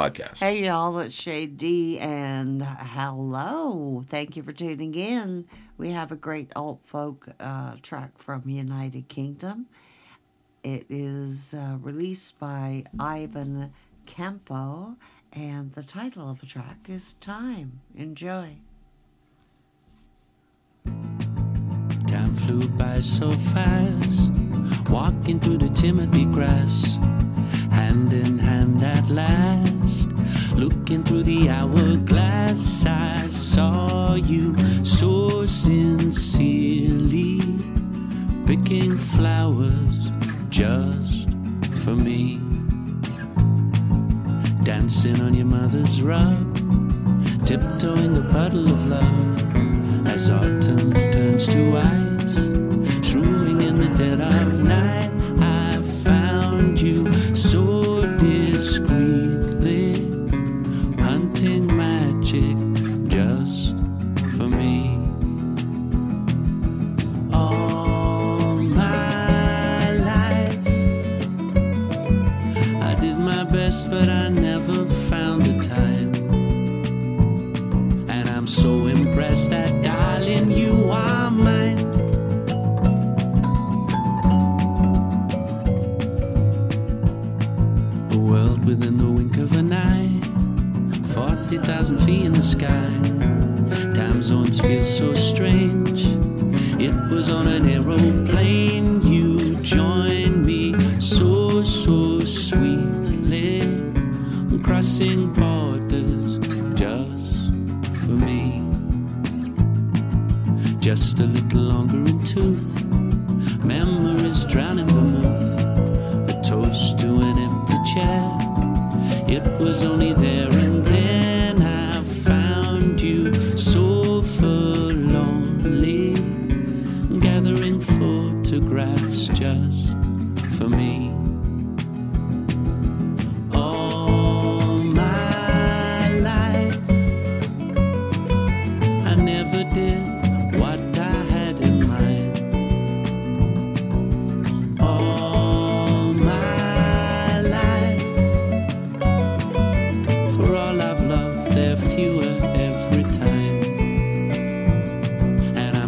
Buzzr podcast. Hey, y'all, it's Shade D, and hello. Thank you for tuning in. We have a great alt folk uh, track from United Kingdom. It is uh, released by Ivan Campo, and the title of the track is Time. Enjoy. Time flew by so fast, walking through the Timothy grass, the hourglass, I saw you so sincerely picking flowers just for me. Dancing on your mother's rug, tiptoeing a puddle of love as autumn turns to ice, hunting magic just for me. All my life, I did my best, but I never found the time. And I'm so impressed that, darling, you are mine. A world within the wink of an eye, 40,000 feet in the sky. Time zones feel so strange. It was on an aeroplane you joined me so, so sweetly, crossing borders just for me. Just a little longer in tooth, memories drowning vermouth, a toast to an empty chair. It was only there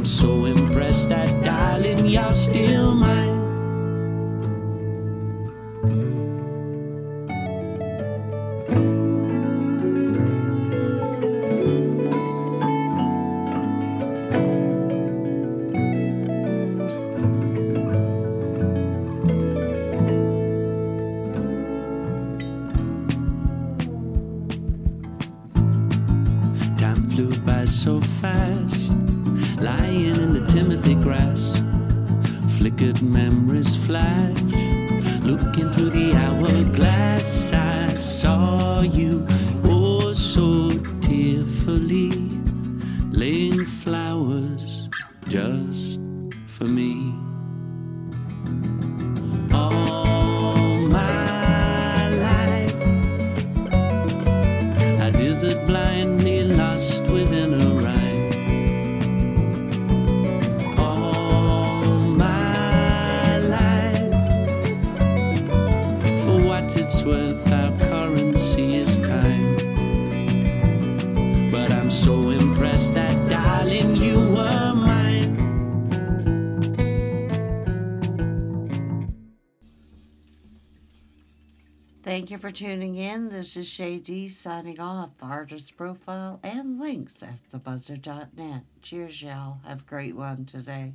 I'm so impressed that, darling, you're still mine. Time flew by so fast, lying in the Timothy grass. Flickered memories flash, looking through the hourglass. I saw you oh so tearfully, laying flowers just for me. It's worth, our currency is time. But I'm so impressed that, darling, you were mine. Thank you for tuning in. This is Shay D signing off. Artist profile and links at thebuzzr.net. Cheers, y'all. Have a great one today.